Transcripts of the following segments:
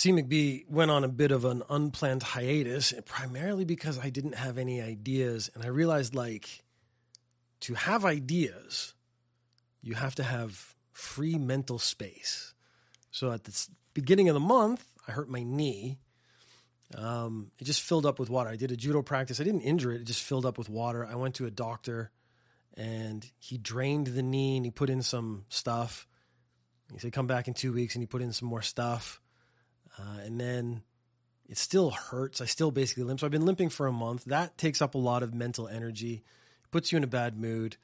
C McBee went on a bit of an unplanned hiatus, primarily because I didn't have any ideas. And I realized like to have ideas, you have to have free mental space. So at the beginning of the month, I hurt my knee. Um, it just filled up with water. I did a judo practice. I didn't injure it. It just filled up with water. I went to a doctor and he drained the knee and he put in some stuff. He said, come back in two weeks and he put in some more stuff. Uh, and then it still hurts. I still basically limp. So I've been limping for a month. That takes up a lot of mental energy, puts you in a bad mood.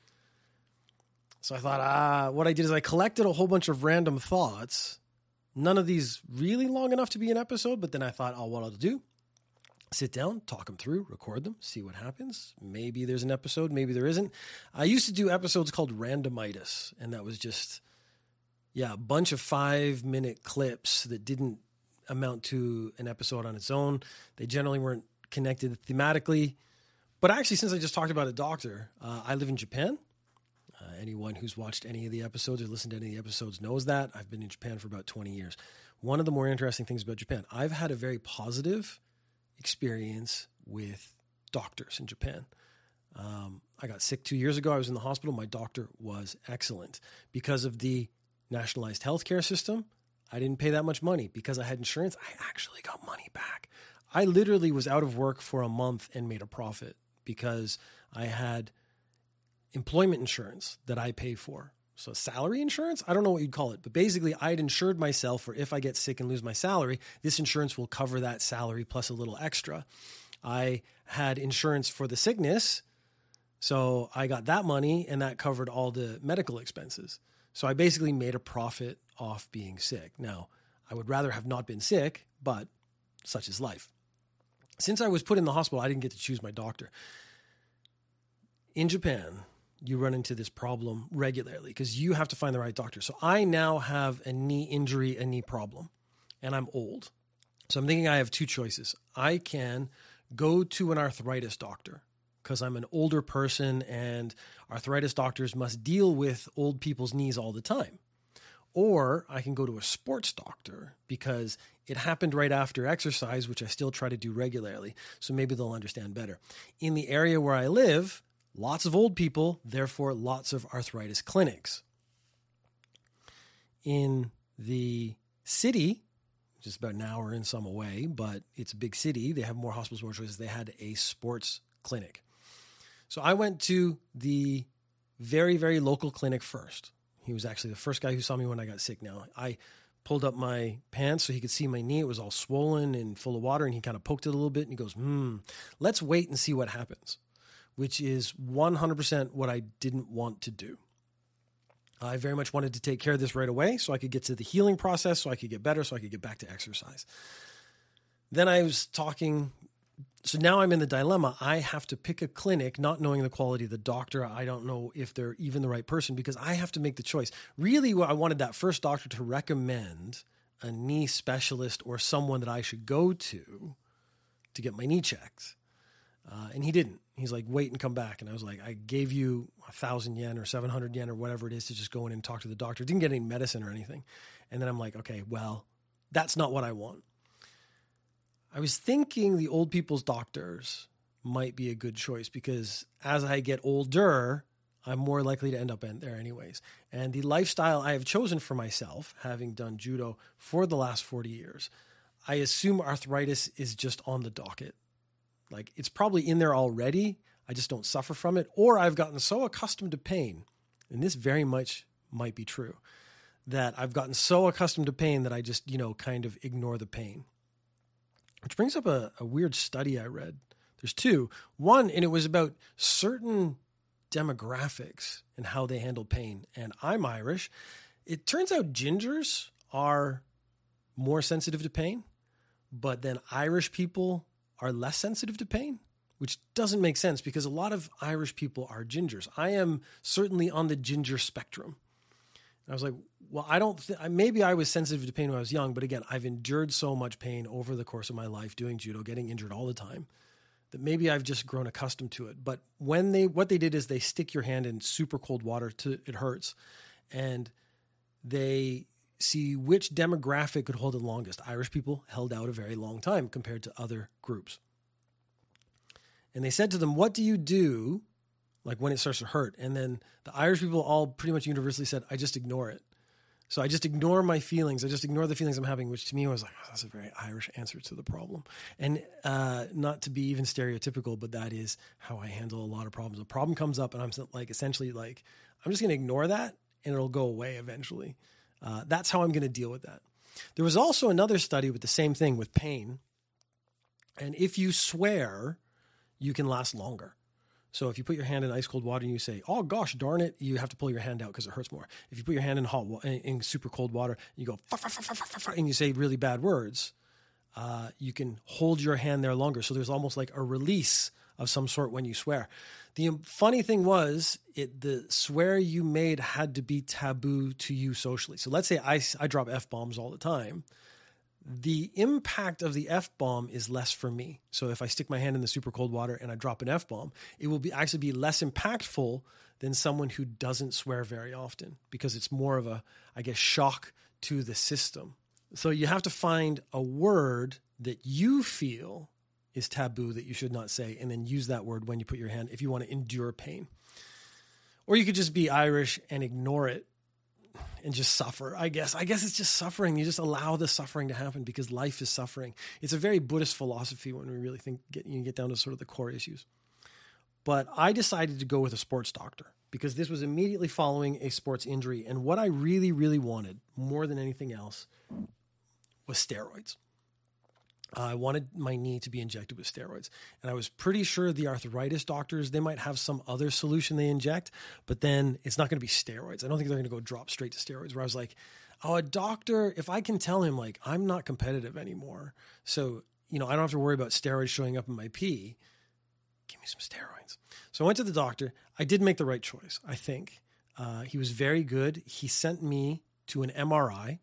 So I thought, ah, what I did is I collected a whole bunch of random thoughts. None of these really long enough to be an episode, but then I thought, oh, what I'll do, sit down, talk them through, record them, see what happens. Maybe there's an episode, maybe there isn't. I used to do episodes called Randomitis, and that was just, yeah, a bunch of five minute clips that didn't amount to an episode on its own. They generally weren't connected thematically. But actually, since I just talked about a doctor, uh, I live in Japan. Uh, anyone who's watched any of the episodes or listened to any of the episodes knows that. I've been in Japan for about 20 years. One of the more interesting things about Japan, I've had a very positive experience with doctors in Japan. Um, I got sick two years ago. I was in the hospital. My doctor was excellent because of the nationalized healthcare system. I didn't pay that much money because I had insurance. I actually got money back. I literally was out of work for a month and made a profit because I had employment insurance that I pay for. So salary insurance, I don't know what you'd call it, but basically I'd insured myself for if I get sick and lose my salary, this insurance will cover that salary plus a little extra. I had insurance for the sickness, so I got that money and that covered all the medical expenses. So I basically made a profit off being sick. Now, I would rather have not been sick, but such is life. Since I was put in the hospital, I didn't get to choose my doctor. In Japan, you run into this problem regularly because you have to find the right doctor. So I now have a knee injury, a knee problem, and I'm old. So I'm thinking I have two choices. I can go to an arthritis doctor because I'm an older person and arthritis doctors must deal with old people's knees all the time. Or I can go to a sports doctor because it happened right after exercise, which I still try to do regularly. So maybe they'll understand better. In the area where I live, lots of old people, therefore, lots of arthritis clinics. In the city, just about an hour in some away, but it's a big city. They have more hospitals, more choices. They had a sports clinic. So I went to the very, very local clinic first. He was actually the first guy who saw me when I got sick. Now, I pulled up my pants so he could see my knee. It was all swollen and full of water, and he kind of poked it a little bit and he goes, Hmm, let's wait and see what happens, which is 100% what I didn't want to do. I very much wanted to take care of this right away so I could get to the healing process, so I could get better, so I could get back to exercise. Then I was talking. So now I'm in the dilemma. I have to pick a clinic, not knowing the quality of the doctor. I don't know if they're even the right person because I have to make the choice. Really, I wanted that first doctor to recommend a knee specialist or someone that I should go to to get my knee checked. Uh, and he didn't. He's like, wait and come back. And I was like, I gave you a thousand yen or 700 yen or whatever it is to just go in and talk to the doctor. Didn't get any medicine or anything. And then I'm like, okay, well, that's not what I want. I was thinking the old people's doctors might be a good choice because as I get older, I'm more likely to end up in there anyways. And the lifestyle I have chosen for myself, having done judo for the last 40 years, I assume arthritis is just on the docket. Like it's probably in there already. I just don't suffer from it. Or I've gotten so accustomed to pain, and this very much might be true, that I've gotten so accustomed to pain that I just, you know, kind of ignore the pain. Which brings up a, a weird study I read. There's two. One, and it was about certain demographics and how they handle pain. And I'm Irish. It turns out gingers are more sensitive to pain, but then Irish people are less sensitive to pain, which doesn't make sense because a lot of Irish people are gingers. I am certainly on the ginger spectrum. I was like, well, I don't, th- maybe I was sensitive to pain when I was young, but again, I've endured so much pain over the course of my life doing judo, getting injured all the time, that maybe I've just grown accustomed to it. But when they, what they did is they stick your hand in super cold water to, it hurts. And they see which demographic could hold it longest. Irish people held out a very long time compared to other groups. And they said to them, What do you do like when it starts to hurt? And then the Irish people all pretty much universally said, I just ignore it. So I just ignore my feelings. I just ignore the feelings I'm having, which to me was like, oh, that's a very Irish answer to the problem. And uh, not to be even stereotypical, but that is how I handle a lot of problems. A problem comes up, and I'm like, essentially, like, I'm just going to ignore that and it'll go away eventually. Uh, that's how I'm going to deal with that. There was also another study with the same thing with pain. And if you swear, you can last longer. So if you put your hand in ice cold water and you say, "Oh gosh, darn it," you have to pull your hand out because it hurts more. If you put your hand in hot wa- in super cold water, you go and you say really bad words, uh, you can hold your hand there longer. So there's almost like a release of some sort when you swear. The funny thing was, it the swear you made had to be taboo to you socially. So let's say I I drop f bombs all the time the impact of the F bomb is less for me. So if I stick my hand in the super cold water and I drop an F bomb, it will be actually be less impactful than someone who doesn't swear very often because it's more of a, I guess, shock to the system. So you have to find a word that you feel is taboo that you should not say, and then use that word when you put your hand if you want to endure pain. Or you could just be Irish and ignore it and just suffer. I guess. I guess it's just suffering. You just allow the suffering to happen because life is suffering. It's a very Buddhist philosophy when we really think get you get down to sort of the core issues. But I decided to go with a sports doctor because this was immediately following a sports injury, and what I really, really wanted more than anything else was steroids. I wanted my knee to be injected with steroids. And I was pretty sure the arthritis doctors, they might have some other solution they inject, but then it's not going to be steroids. I don't think they're going to go drop straight to steroids. Where I was like, oh, a doctor, if I can tell him, like, I'm not competitive anymore. So, you know, I don't have to worry about steroids showing up in my pee. Give me some steroids. So I went to the doctor. I did make the right choice, I think. Uh, he was very good. He sent me to an MRI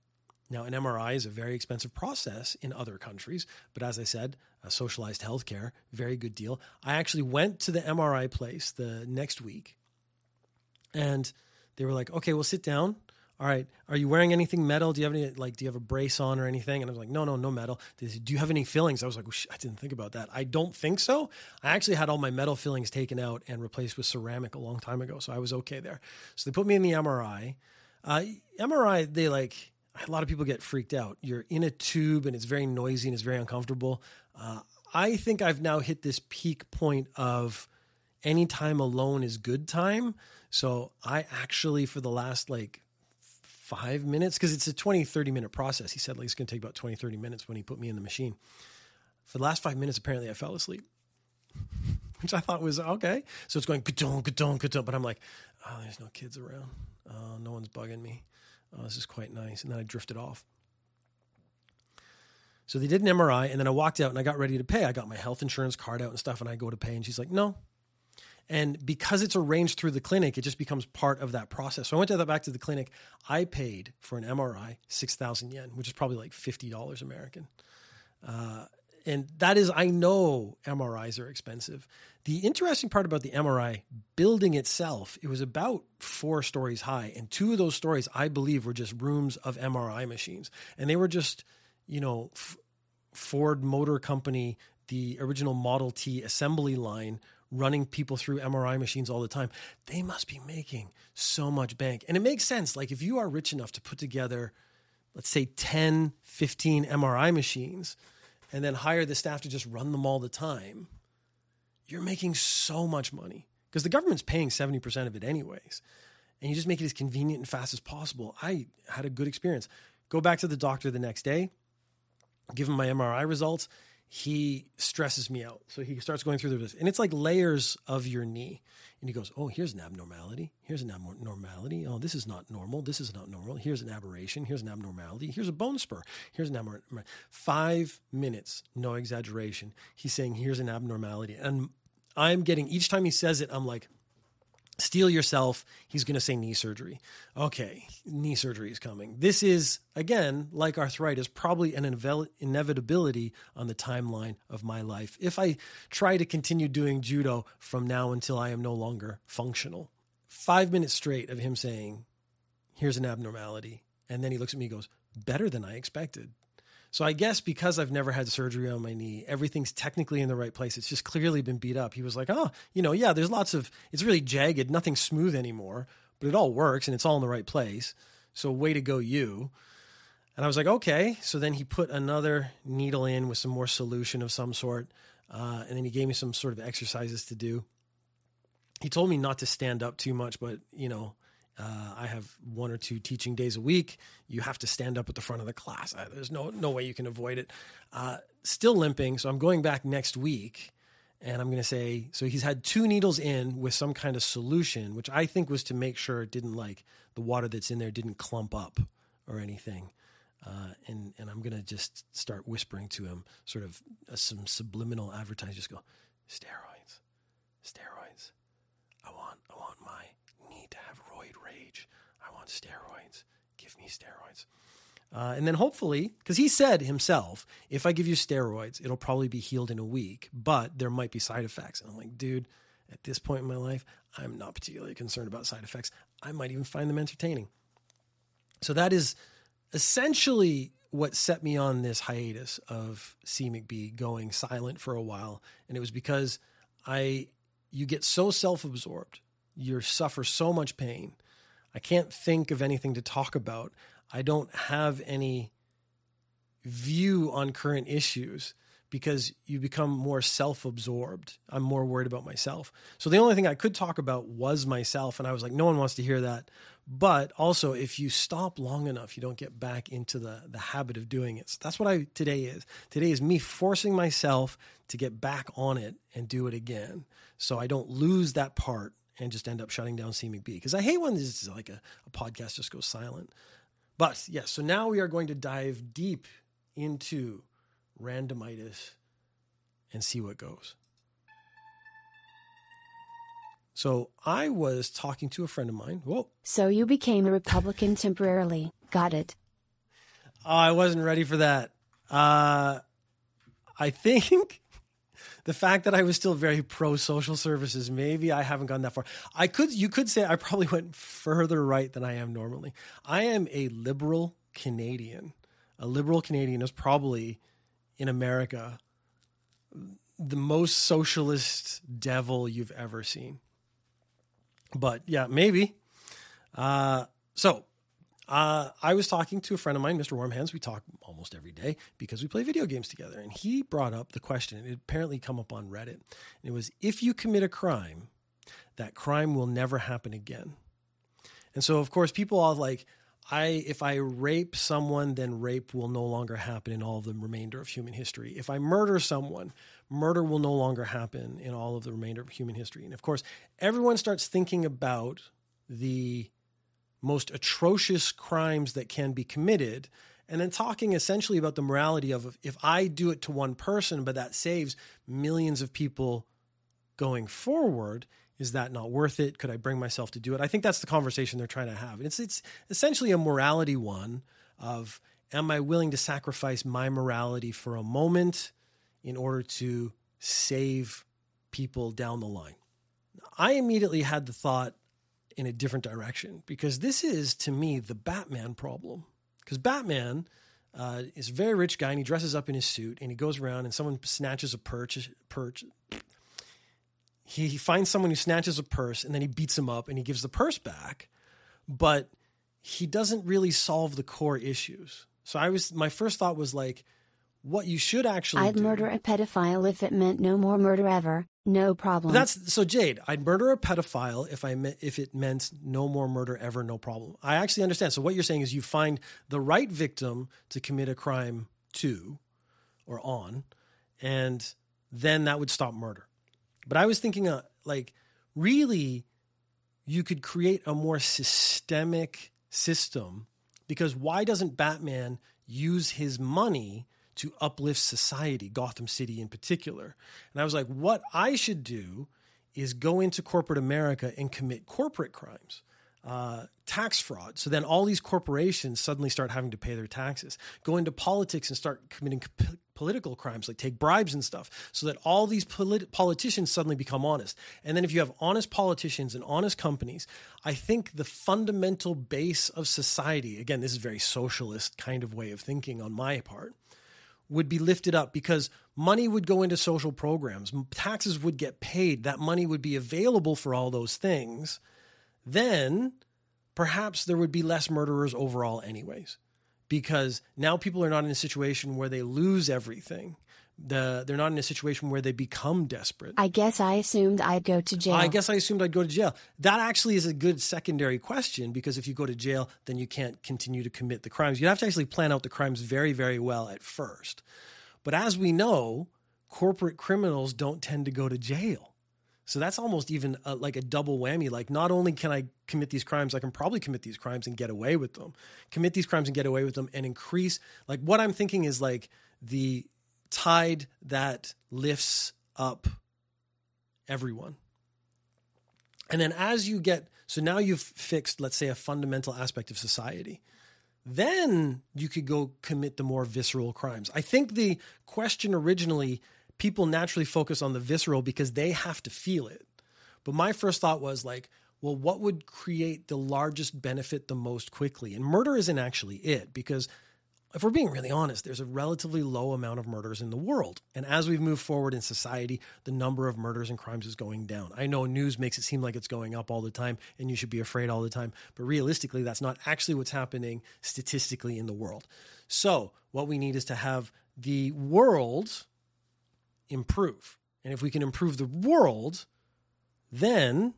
now, an MRI is a very expensive process in other countries, but as I said, a socialized healthcare, very good deal. I actually went to the MRI place the next week and they were like, okay, we'll sit down. All right, are you wearing anything metal? Do you have any, like, do you have a brace on or anything? And I was like, no, no, no metal. Said, do you have any fillings? I was like, well, I didn't think about that. I don't think so. I actually had all my metal fillings taken out and replaced with ceramic a long time ago. So I was okay there. So they put me in the MRI. Uh, MRI, they like, a lot of people get freaked out. You're in a tube and it's very noisy and it's very uncomfortable. Uh, I think I've now hit this peak point of any time alone is good time. So I actually, for the last like five minutes, because it's a 20, 30 minute process. He said like it's going to take about 20, 30 minutes when he put me in the machine. For the last five minutes, apparently I fell asleep, which I thought was okay. So it's going, ka-dong, ka-dong, ka-dong. but I'm like, oh, there's no kids around. Oh, no one's bugging me oh, this is quite nice. And then I drifted off. So they did an MRI, and then I walked out and I got ready to pay. I got my health insurance card out and stuff, and I go to pay, and she's like, no. And because it's arranged through the clinic, it just becomes part of that process. So I went to the back to the clinic. I paid for an MRI six thousand yen, which is probably like fifty dollars American. Uh, and that is, I know MRIs are expensive. The interesting part about the MRI building itself, it was about four stories high, and two of those stories, I believe, were just rooms of MRI machines, and they were just, you know, F- Ford Motor Company, the original Model T assembly line running people through MRI machines all the time. They must be making so much bank. And it makes sense. Like if you are rich enough to put together, let's say 10, 15 MRI machines, and then hire the staff to just run them all the time, you're making so much money because the government's paying 70% of it anyways. And you just make it as convenient and fast as possible. I had a good experience. Go back to the doctor the next day, give him my MRI results he stresses me out. So he starts going through this, and it's like layers of your knee. And he goes, "Oh, here's an abnormality. Here's an abnormality. Oh, this is not normal. This is not normal. Here's an aberration. Here's an abnormality. Here's a bone spur. Here's an abnormality." Five minutes, no exaggeration. He's saying, "Here's an abnormality," and I'm getting each time he says it, I'm like, steel yourself. He's going to say knee surgery. Okay, knee surgery is coming. This is, again, like arthritis, probably an inevitability on the timeline of my life if I try to continue doing judo from now until I am no longer functional. Five minutes straight of him saying, here's an abnormality. And then he looks at me and goes, Better than I expected. So I guess because I've never had surgery on my knee, everything's technically in the right place. It's just clearly been beat up. He was like, oh, you know, yeah, there's lots of, it's really jagged, nothing smooth anymore, but it all works and it's all in the right place. So way to go, you. And I was like, okay. So then he put another needle in with some more solution of some sort. Uh, and then he gave me some sort of exercises to do. He told me not to stand up too much, but, you know, uh, I have one or two teaching days a week. You have to stand up at the front of the class. I, there's no no way you can avoid it. Uh, still limping, so I'm going back next week, and I'm going to say so. He's had two needles in with some kind of solution, which I think was to make sure it didn't like the water that's in there didn't clump up or anything. Uh, and and I'm going to just start whispering to him, sort of uh, some subliminal advertising. Just go steroids, steroids. I want I want my to have roid rage. I want steroids. Give me steroids. Uh, and then hopefully, because he said himself, if I give you steroids, it'll probably be healed in a week, but there might be side effects. And I'm like, dude, at this point in my life, I'm not particularly concerned about side effects. I might even find them entertaining. So that is essentially what set me on this hiatus of C McBee going silent for a while. And it was because I you get so self-absorbed you suffer so much pain. I can't think of anything to talk about. I don't have any view on current issues because you become more self absorbed. I'm more worried about myself. So the only thing I could talk about was myself. And I was like, no one wants to hear that. But also, if you stop long enough, you don't get back into the, the habit of doing it. So that's what I today is. Today is me forcing myself to get back on it and do it again. So I don't lose that part and just end up shutting down C McBee because I hate when this is like a, a podcast just goes silent. But yes, so now we are going to dive deep into randomitis and see what goes. So I was talking to a friend of mine. Whoa. So you became a Republican temporarily. Got it. Oh, I wasn't ready for that. Uh, I think the fact that I was still very pro social services, maybe I haven't gone that far. I could, you could say I probably went further right than I am normally. I am a liberal Canadian. A liberal Canadian is probably in America the most socialist devil you've ever seen. But yeah, maybe. Uh, so uh, I was talking to a friend of mine, Mr. Warmhands. We talk almost every day because we play video games together. And he brought up the question, it apparently come up on Reddit. And it was if you commit a crime, that crime will never happen again. And so, of course, people are like, I if I rape someone, then rape will no longer happen in all of the remainder of human history. If I murder someone, murder will no longer happen in all of the remainder of human history. And of course, everyone starts thinking about the most atrocious crimes that can be committed and then talking essentially about the morality of if I do it to one person, but that saves millions of people going forward, is that not worth it? Could I bring myself to do it? I think that's the conversation they're trying to have. It's it's essentially a morality one of am I willing to sacrifice my morality for a moment in order to save people down the line? I immediately had the thought in a different direction because this is to me the Batman problem. Because Batman uh, is a very rich guy and he dresses up in his suit and he goes around and someone snatches a perch, perch. He, he finds someone who snatches a purse and then he beats him up and he gives the purse back, but he doesn't really solve the core issues. So I was my first thought was like, what you should actually I'd do, murder a pedophile if it meant no more murder ever. No problem. That's so Jade. I'd murder a pedophile if I me, if it meant no more murder ever, no problem. I actually understand. So what you're saying is you find the right victim to commit a crime to or on, and then that would stop murder. But I was thinking, uh, like, really, you could create a more systemic system because why doesn't Batman use his money to uplift society, Gotham City in particular. And I was like, what I should do is go into corporate America and commit corporate crimes. uh, tax fraud. So then all these corporations suddenly start having to pay their taxes, go into politics and start committing political crimes, like take bribes and stuff, so that all these polit- politicians suddenly become honest. And then if you have honest politicians and honest companies, I think the fundamental base of society, again, this is very socialist kind of way of thinking on my part, would be lifted up because money would go into social programs, taxes would get paid, that money would be available for all those things. Then perhaps there would be less murderers overall, anyways, because now people are not in a situation where they lose everything. The, they're not in a situation where they become desperate. I guess I assumed I'd go to jail. I guess I assumed I'd go to jail. That actually is a good secondary question because if you go to jail, then you can't continue to commit the crimes. You have to actually plan out the crimes very, very well at first. But as we know, corporate criminals don't tend to go to jail. So that's almost even a, like a double whammy. Like, not only can I commit these crimes, I can probably commit these crimes and get away with them. Commit these crimes and get away with them and increase. Like, what I'm thinking is like the tide that lifts up everyone. And then as you get, so now you've fixed, let's say, a fundamental aspect of society. Then you could go commit the more visceral crimes. I think the question originally people naturally focus on the visceral because they have to feel it. But my first thought was like, well, what would create the largest benefit the most quickly? And murder isn't actually it because if we're being really honest, there's a relatively low amount of murders in the world. And as we've moved forward in society, the number of murders and crimes is going down. I know news makes it seem like it's going up all the time and you should be afraid all the time. But realistically, that's not actually what's happening statistically in the world. So, what we need is to have the world improve. And if we can improve the world, then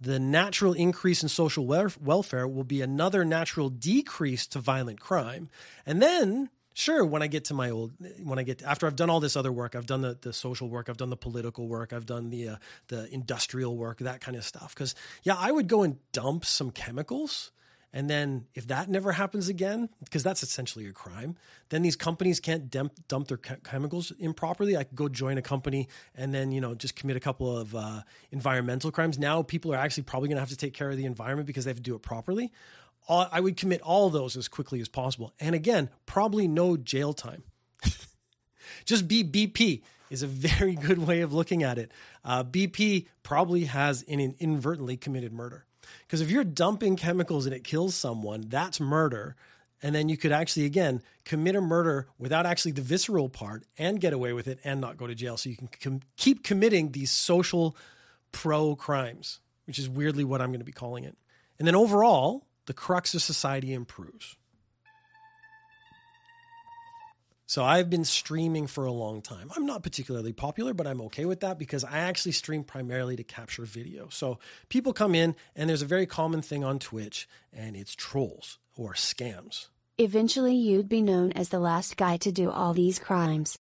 the natural increase in social welfare will be another natural decrease to violent crime. And then, sure, when I get to my old, when I get after I've done all this other work, I've done the, the social work, I've done the political work, I've done the uh, the industrial work, that kind of stuff. Because yeah, I would go and dump some chemicals and then if that never happens again, because that's essentially a crime, then these companies can't dump, dump their chemicals improperly. I could go join a company and then, you know, just commit a couple of uh, environmental crimes. Now people are actually probably going to have to take care of the environment because they have to do it properly. I would commit all those as quickly as possible. And again, probably no jail time. just be BP is a very good way of looking at it. Uh, BP probably has an inadvertently committed murder. Because if you're dumping chemicals and it kills someone, that's murder. And then you could actually, again, commit a murder without actually the visceral part and get away with it and not go to jail. So you can com- keep committing these social pro crimes, which is weirdly what I'm going to be calling it. And then overall, the crux of society improves. So I've been streaming for a long time. I'm not particularly popular, but I'm okay with that because I actually stream primarily to capture video. So people come in and there's a very common thing on Twitch and it's trolls or scams. Eventually you'd be known as the last guy to do all these crimes.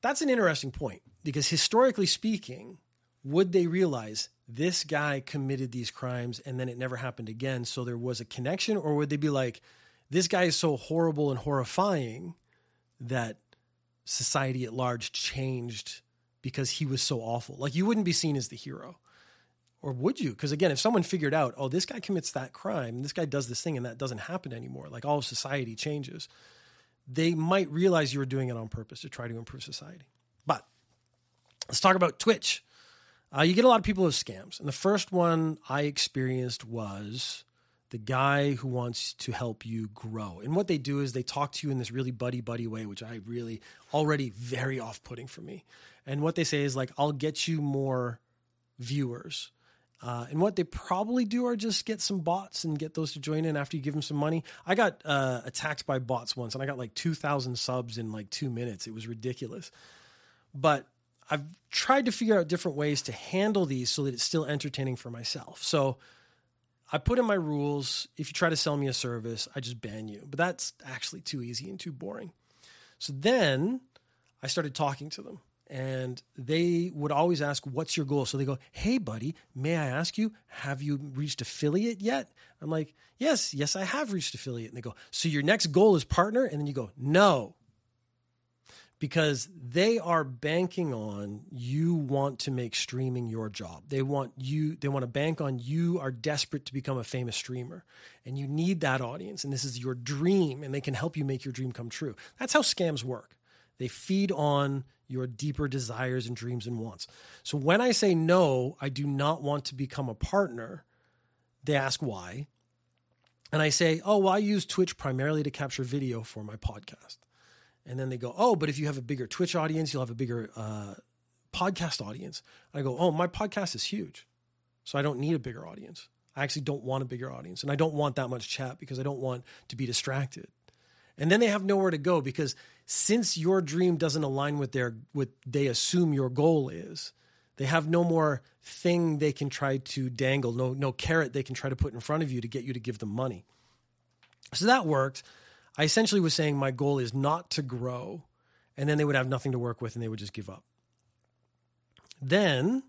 That's an interesting point because historically speaking, would they realize this guy committed these crimes and then it never happened again so there was a connection or would they be like this guy is so horrible and horrifying that society at large changed because he was so awful. Like you wouldn't be seen as the hero. Or would you? Because again, if someone figured out, oh, this guy commits that crime, this guy does this thing, and that doesn't happen anymore, like all of society changes, they might realize you were doing it on purpose to try to improve society. But let's talk about Twitch. Uh, you get a lot of people with scams. And the first one I experienced was the guy who wants to help you grow. And what they do is they talk to you in this really buddy buddy way, which I really already very off putting for me. And what they say is like, I'll get you more viewers. Uh, and what they probably do are just get some bots and get those to join in after you give them some money. I got uh, attacked by bots once and I got like 2,000 subs in like two minutes. It was ridiculous. But I've tried to figure out different ways to handle these so that it's still entertaining for myself. So, I put in my rules if you try to sell me a service, I just ban you. But that's actually too easy and too boring. So then I started talking to them and they would always ask, What's your goal? So they go, Hey, buddy, may I ask you, have you reached affiliate yet? I'm like, Yes, yes, I have reached affiliate. And they go, So your next goal is partner? And then you go, No. Because they are banking on you want to make streaming your job. They want you they want to bank on you are desperate to become a famous streamer and you need that audience and this is your dream and they can help you make your dream come true. That's how scams work. They feed on your deeper desires and dreams and wants. So when I say no, I do not want to become a partner, they ask why. And I say, "Oh, well I use Twitch primarily to capture video for my podcast." And then they go, oh, but if you have a bigger Twitch audience, you'll have a bigger uh, podcast audience. I go, oh, my podcast is huge. So I don't need a bigger audience. I actually don't want a bigger audience. And I don't want that much chat because I don't want to be distracted. And then they have nowhere to go because since your dream doesn't align with their what they assume your goal is, they have no more thing they can try to dangle, no no carrot they can try to put in front of you to get you to give them money. So that worked. I essentially was saying my goal is not to grow, and then they would have nothing to work with and they would just give up. Then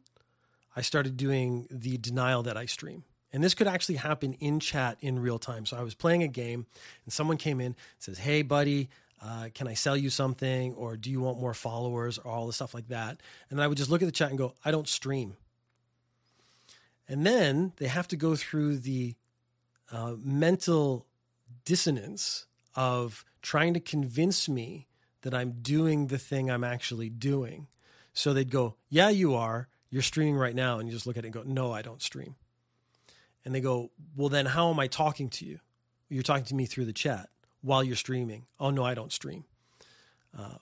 I started doing the denial that I stream. And this could actually happen in chat in real time. So I was playing a game and someone came in and says, Hey, buddy, uh, can I sell you something? Or do you want more followers? Or all the stuff like that. And then I would just look at the chat and go, I don't stream. And then they have to go through the uh, mental dissonance of trying to convince me that I'm doing the thing I'm actually doing. So they'd go, Yeah, you are. You're streaming right now. And you just look at it and go, No, I don't stream. And they go, Well, then how am I talking to you? You're talking to me through the chat while you're streaming. Oh, no, I don't stream. Uh,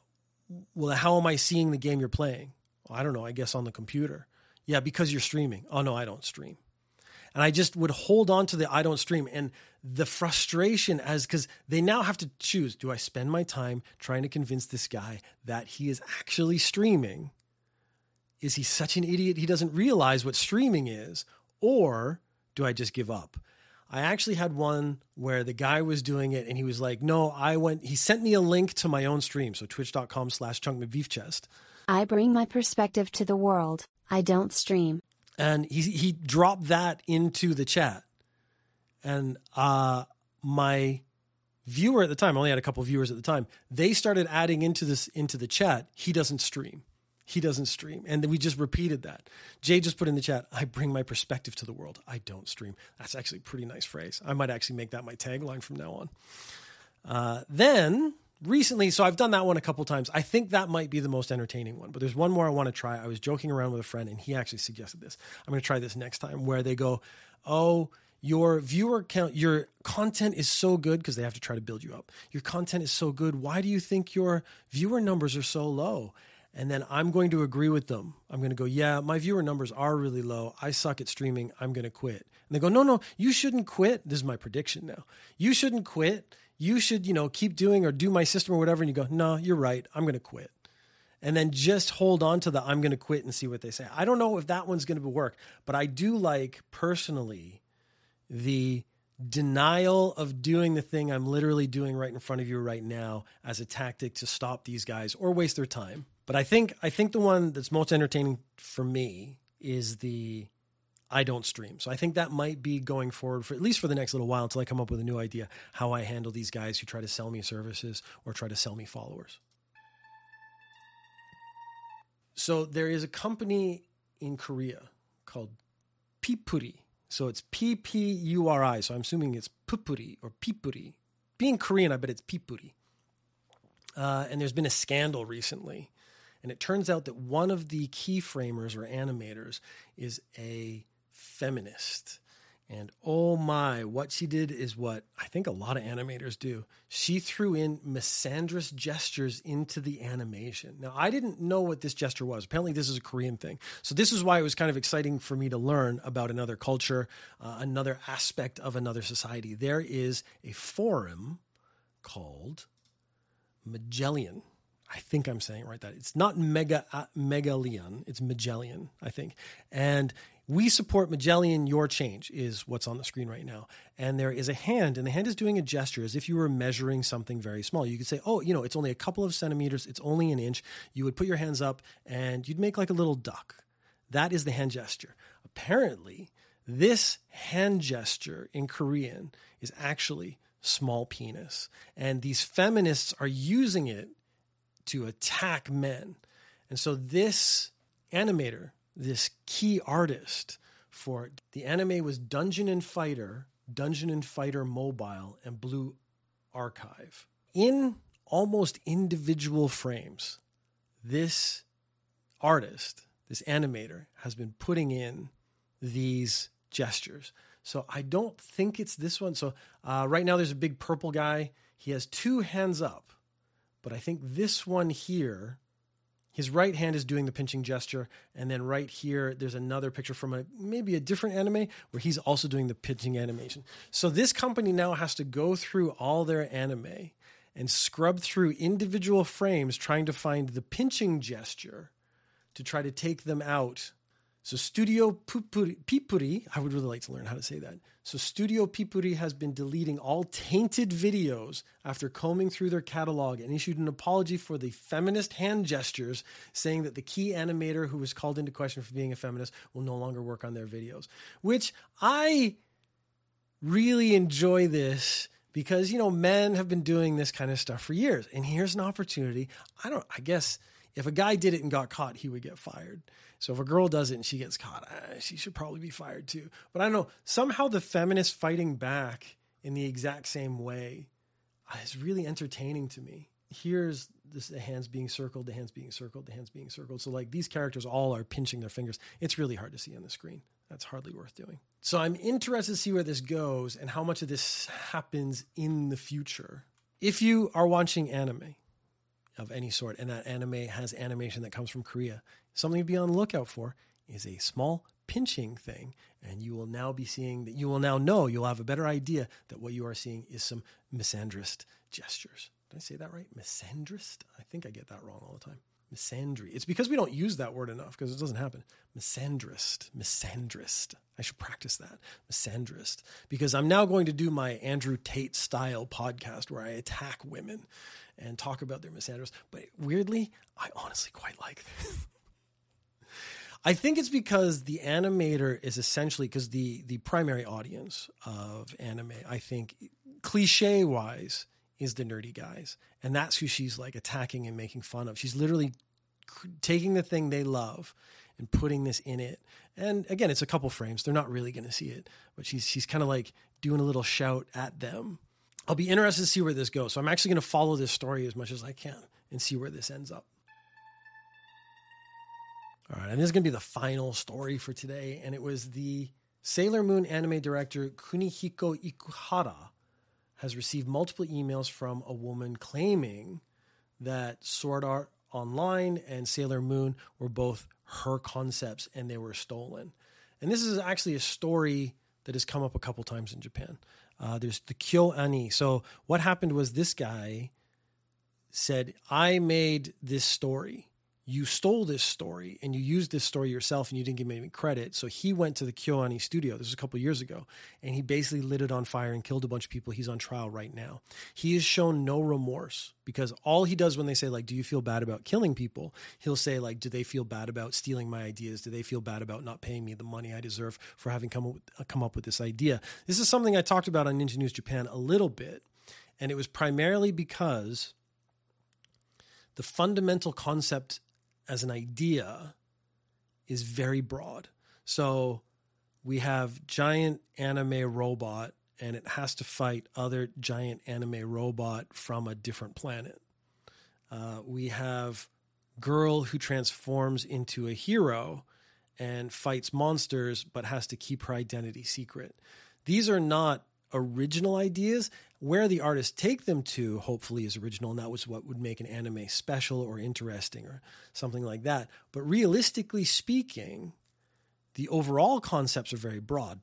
well, how am I seeing the game you're playing? Well, I don't know. I guess on the computer. Yeah, because you're streaming. Oh, no, I don't stream. And I just would hold on to the I don't stream and the frustration as because they now have to choose do I spend my time trying to convince this guy that he is actually streaming? Is he such an idiot he doesn't realize what streaming is? Or do I just give up? I actually had one where the guy was doing it and he was like, no, I went, he sent me a link to my own stream. So twitch.com slash chunk chest. I bring my perspective to the world. I don't stream and he he dropped that into the chat, and uh, my viewer at the time I only had a couple of viewers at the time. They started adding into this into the chat. He doesn't stream. He doesn't stream, and then we just repeated that. Jay just put in the chat. I bring my perspective to the world. I don't stream. That's actually a pretty nice phrase. I might actually make that my tagline from now on. Uh, then recently, so I've done that one a couple times. I think that might be the most entertaining one, but there's one more I want to try. I was joking around with a friend and he actually suggested this. I'm going to try this next time where they go, Oh, your viewer count, your content is so good because they have to try to build you up. Your content is so good. Why do you think your viewer numbers are so low? And then I'm going to agree with them. I'm going to go, yeah, my viewer numbers are really low. I suck at streaming. I'm going to quit. And they go, no, no, you shouldn't quit. This is my prediction now. You shouldn't quit you should, you know, keep doing or do my system or whatever. And you go, no, you're right. I'm going to quit. And then just hold on to the I'm going to quit and see what they say. I don't know if that one's going to work, but I do like personally the denial of doing the thing I'm literally doing right in front of you right now as a tactic to stop these guys or waste their time. But I think I think the one that's most entertaining for me is the I don't stream. So I think that might be going forward for at least for the next little while until I come up with a new idea how I handle these guys who try to sell me services or try to sell me followers. So there is a company in Korea called Pipuri. So it's P P U R I. So I'm assuming it's Pupuri or Pipuri. Being Korean, I bet it's Pipuri. Uh, and there's been a scandal recently. And it turns out that one of the keyframers or animators is a feminist. And oh my, what she did is what I think a lot of animators do. She threw in misandrous gestures into the animation. Now, I didn't know what this gesture was. Apparently, this is a Korean thing. So, this is why it was kind of exciting for me to learn about another culture, uh, another aspect of another society. There is a forum called Magellan. I think I'm saying it right. That it's not Mega uh, Megalion, it's Magellan, I think. And we support Magellan Your Change is what's on the screen right now. And there is a hand, and the hand is doing a gesture as if you were measuring something very small. You could say, oh, you know, it's only a couple of centimeters, it's only an inch. You would put your hands up and you'd make like a little duck. That is the hand gesture. Apparently, this hand gesture in Korean is actually small penis. And these feminists are using it to attack men. And so this animator, this key artist for the anime was Dungeon and Fighter, Dungeon and Fighter Mobile, and Blue Archive. In almost individual frames, this artist, this animator, has been putting in these gestures. So I don't think it's this one. So uh, right now there's a big purple guy. He has two hands up, but I think this one here, his right hand is doing the pinching gesture, and then right here there's another picture from a maybe a different anime where he's also doing the pinching animation. So this company now has to go through all their anime and scrub through individual frames trying to find the pinching gesture to try to take them out so Studio Pipuri, I would really like to learn how to say that. So Studio Pipuri has been deleting all tainted videos after combing through their catalog and issued an apology for the feminist hand gestures, saying that the key animator who was called into question for being a feminist will no longer work on their videos. Which I really enjoy this because, you know, men have been doing this kind of stuff for years. And here's an opportunity. I don't, I guess if a guy did it and got caught, he would get fired. So if a girl does it and she gets caught, uh, she should probably be fired too. But I don't know. Somehow the feminists fighting back in the exact same way uh, is really entertaining to me. Here's this, the hands being circled, the hands being circled, the hands being circled. So like these characters all are pinching their fingers. It's really hard to see on the screen. That's hardly worth doing. So I'm interested to see where this goes and how much of this happens in the future. If you are watching anime, of any sort, and that anime has animation that comes from Korea. Something to be on the lookout for is a small pinching thing, and you will now be seeing that you will now know, you'll have a better idea that what you are seeing is some misandrist gestures. Did I say that right? Misandrist? I think I get that wrong all the time. Misandry. It's because we don't use that word enough because it doesn't happen. Misandrist. Misandrist. I should practice that. Misandrist. Because I'm now going to do my Andrew Tate style podcast where I attack women and talk about their misandros. But weirdly, I honestly quite like this. I think it's because the animator is essentially because the the primary audience of anime, I think, cliche wise, is the nerdy guys, and that's who she's like attacking and making fun of. She's literally taking the thing they love and putting this in it. And again, it's a couple frames; they're not really going to see it, but she's she's kind of like doing a little shout at them I'll be interested to see where this goes. So I'm actually going to follow this story as much as I can and see where this ends up. All right, and this is going to be the final story for today. And it was the Sailor Moon anime director Kunihiko Ikuhara has received multiple emails from a woman claiming that Sword Art Online and Sailor Moon were both her concepts and they were stolen. And this is actually a story that has come up a couple times in Japan. Uh, there's the KyoAni. So what happened was this guy said, I made this story. You stole this story and you used this story yourself and you didn't give me any credit. So he went to the KyoAni studio. This was a couple years ago. And he basically lit it on fire and killed a bunch of people. He's on trial right now. He has shown no remorse because all he does when they say, like, do you feel bad about killing people? He'll say, like, do they feel bad about stealing my ideas? Do they feel bad about not paying me the money I deserve for having come up with, uh, come up with this idea? This is something I talked about on Ninja News Japan a little bit. And it was primarily because the fundamental concept as an idea is very broad. So we have giant anime robot and it has to fight other giant anime robot from a different planet. Uh, we have girl who transforms into a hero and fights monsters but has to keep her identity secret. These are not original ideas. Where the artists take them to, hopefully, is original, and that was what would make an anime special or interesting or something like that. But realistically speaking, the overall concepts are very broad.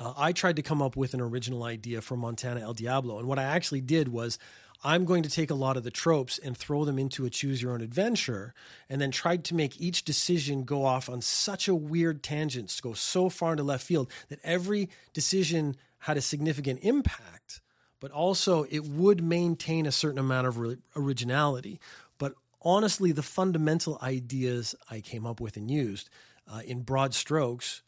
Uh, I tried to come up with an original idea for Montana El Diablo, and what I actually did was I'm going to take a lot of the tropes and throw them into a choose your own adventure, and then tried to make each decision go off on such a weird tangent, to go so far into left field that every decision had a significant impact, but also it would maintain a certain amount of originality. But honestly, the fundamental ideas I came up with and used uh, in broad strokes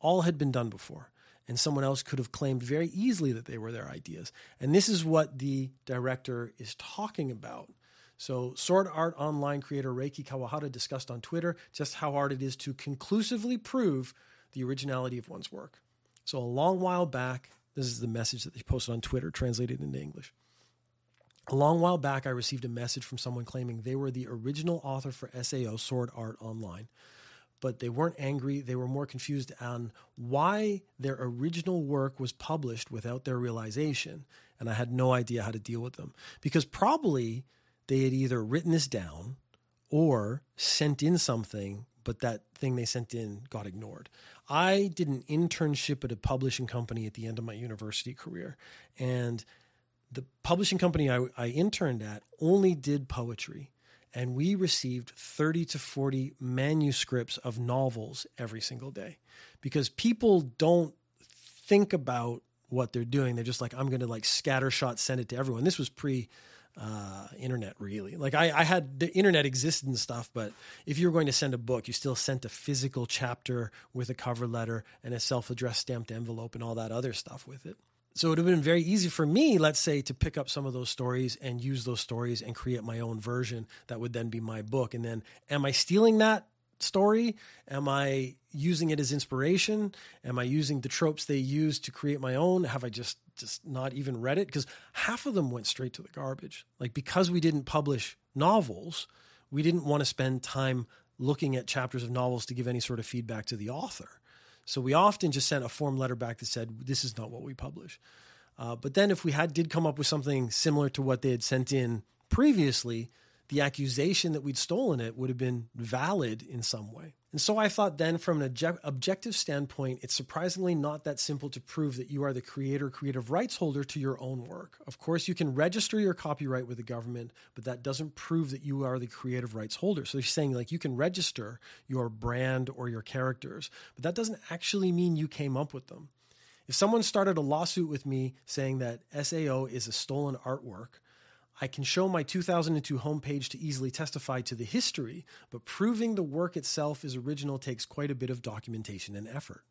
all had been done before and someone else could have claimed very easily that they were their ideas. And this is what the director is talking about. So, Sword Art Online creator Reiki Kawahara discussed on Twitter just how hard it is to conclusively prove the originality of one's work. So, a long while back, this is the message that they posted on Twitter, translated into English. A long while back, I received a message from someone claiming they were the original author for SAO Sword Art Online. But they weren't angry. They were more confused on why their original work was published without their realization. And I had no idea how to deal with them. Because probably they had either written this down or sent in something, but that thing they sent in got ignored. I did an internship at a publishing company at the end of my university career. And the publishing company I, I interned at only did poetry. And we received 30 to 40 manuscripts of novels every single day because people don't think about what they're doing. They're just like, I'm going to like scattershot send it to everyone. This was pre uh, internet really. Like I, I had the internet existed and stuff, but if you were going to send a book, you still sent a physical chapter with a cover letter and a self-addressed stamped envelope and all that other stuff with it. So it would have been very easy for me, let's say, to pick up some of those stories and use those stories and create my own version that would then be my book. And then, am I stealing that story? Am I using it as inspiration? Am I using the tropes they use to create my own? Have I just just not even read it? Because half of them went straight to the garbage. Like because we didn't publish novels, we didn't want to spend time looking at chapters of novels to give any sort of feedback to the author. So we often just sent a form letter back that said, "This is not what we publish." Uh, but then, if we had did come up with something similar to what they had sent in previously, the accusation that we'd stolen it would have been valid in some way. And so I thought then, from an obje- objective standpoint, it's surprisingly not that simple to prove that you are the creator, creative rights holder to your own work. Of course, you can register your copyright with the government, but that doesn't prove that you are the creative rights holder. So they're saying, like, you can register your brand or your characters, but that doesn't actually mean you came up with them. If someone started a lawsuit with me saying that SAO is a stolen artwork, I can show my 2002 homepage to easily testify to the history, but proving the work itself is original takes quite a bit of documentation and effort.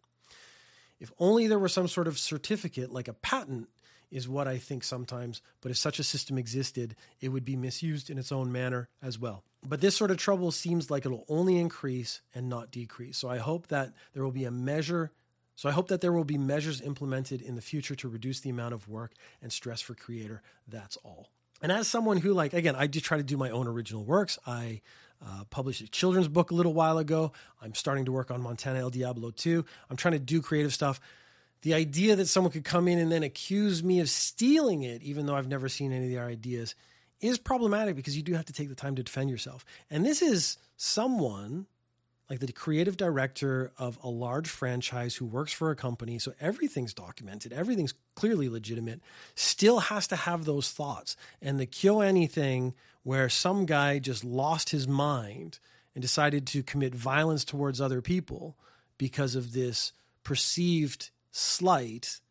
If only there were some sort of certificate like a patent, is what I think sometimes, but if such a system existed, it would be misused in its own manner as well. But this sort of trouble seems like it'll only increase and not decrease. So I hope that there will be a measure. So I hope that there will be measures implemented in the future to reduce the amount of work and stress for creator. That's all. And as someone who, like, again, I do try to do my own original works. I uh, published a children's book a little while ago. I'm starting to work on Montana El Diablo 2. I'm trying to do creative stuff. The idea that someone could come in and then accuse me of stealing it, even though I've never seen any of their ideas, is problematic because you do have to take the time to defend yourself. And this is someone like the creative director of a large franchise who works for a company, so everything's documented, everything's clearly legitimate, still has to have those thoughts. And the KyoAni thing, where some guy just lost his mind and decided to commit violence towards other people because of this perceived slight,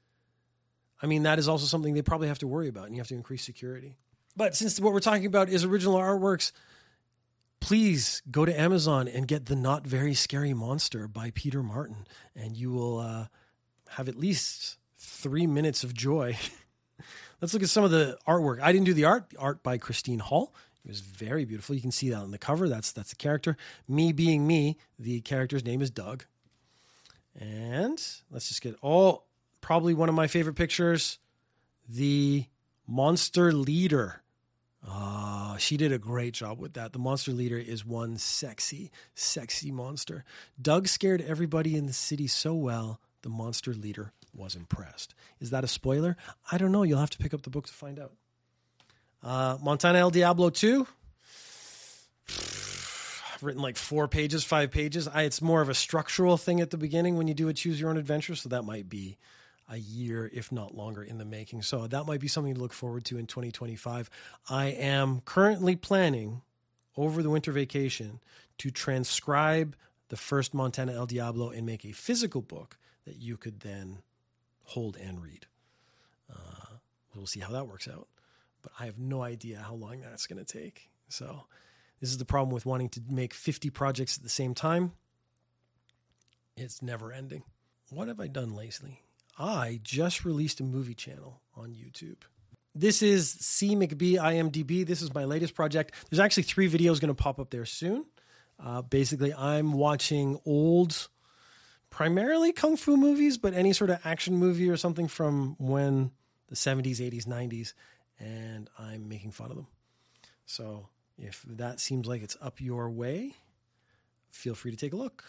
I mean, that is also something they probably have to worry about, and you have to increase security. But since what we're talking about is original artworks, please go to Amazon and get The Not Very Scary Monster by Peter Martin, and you will uh, have at least three minutes of joy. Let's look at some of the artwork. I didn't do the art. Art by Christine Hall. It was very beautiful. You can see that on the cover. That's that's the character. Me being me, the character's name is Doug. And let's just get oh, probably one of my favorite pictures, the monster leader. Ah, she did a great job with that. The monster leader is one sexy, sexy monster. Doug scared everybody in the city so well, the monster leader was impressed. Is that a spoiler? I don't know. You'll have to pick up the book to find out. Uh, Montana El Diablo 2. I've written like four pages, five pages. I, it's more of a structural thing at the beginning when you do a choose your own adventure. So that might be a year, if not longer, in the making. So that might be something to look forward to in 2025. I am currently planning over the winter vacation to transcribe the first Montana El Diablo and make a physical book that you could then hold and read. Uh, we'll see how that works out. But I have no idea how long that's going to take. So, this is the problem with wanting to make 50 projects at the same time. It's never ending. What have I done lately? I just released a movie channel on YouTube. this is C McBee IMDb. This is my latest project. There's actually three videos going to pop up there soon. Uh, basically, I'm watching old, primarily kung fu movies, but any sort of action movie or something from when the 70s, 80s, 90s, and I'm making fun of them. So if that seems like it's up your way, feel free to take a look.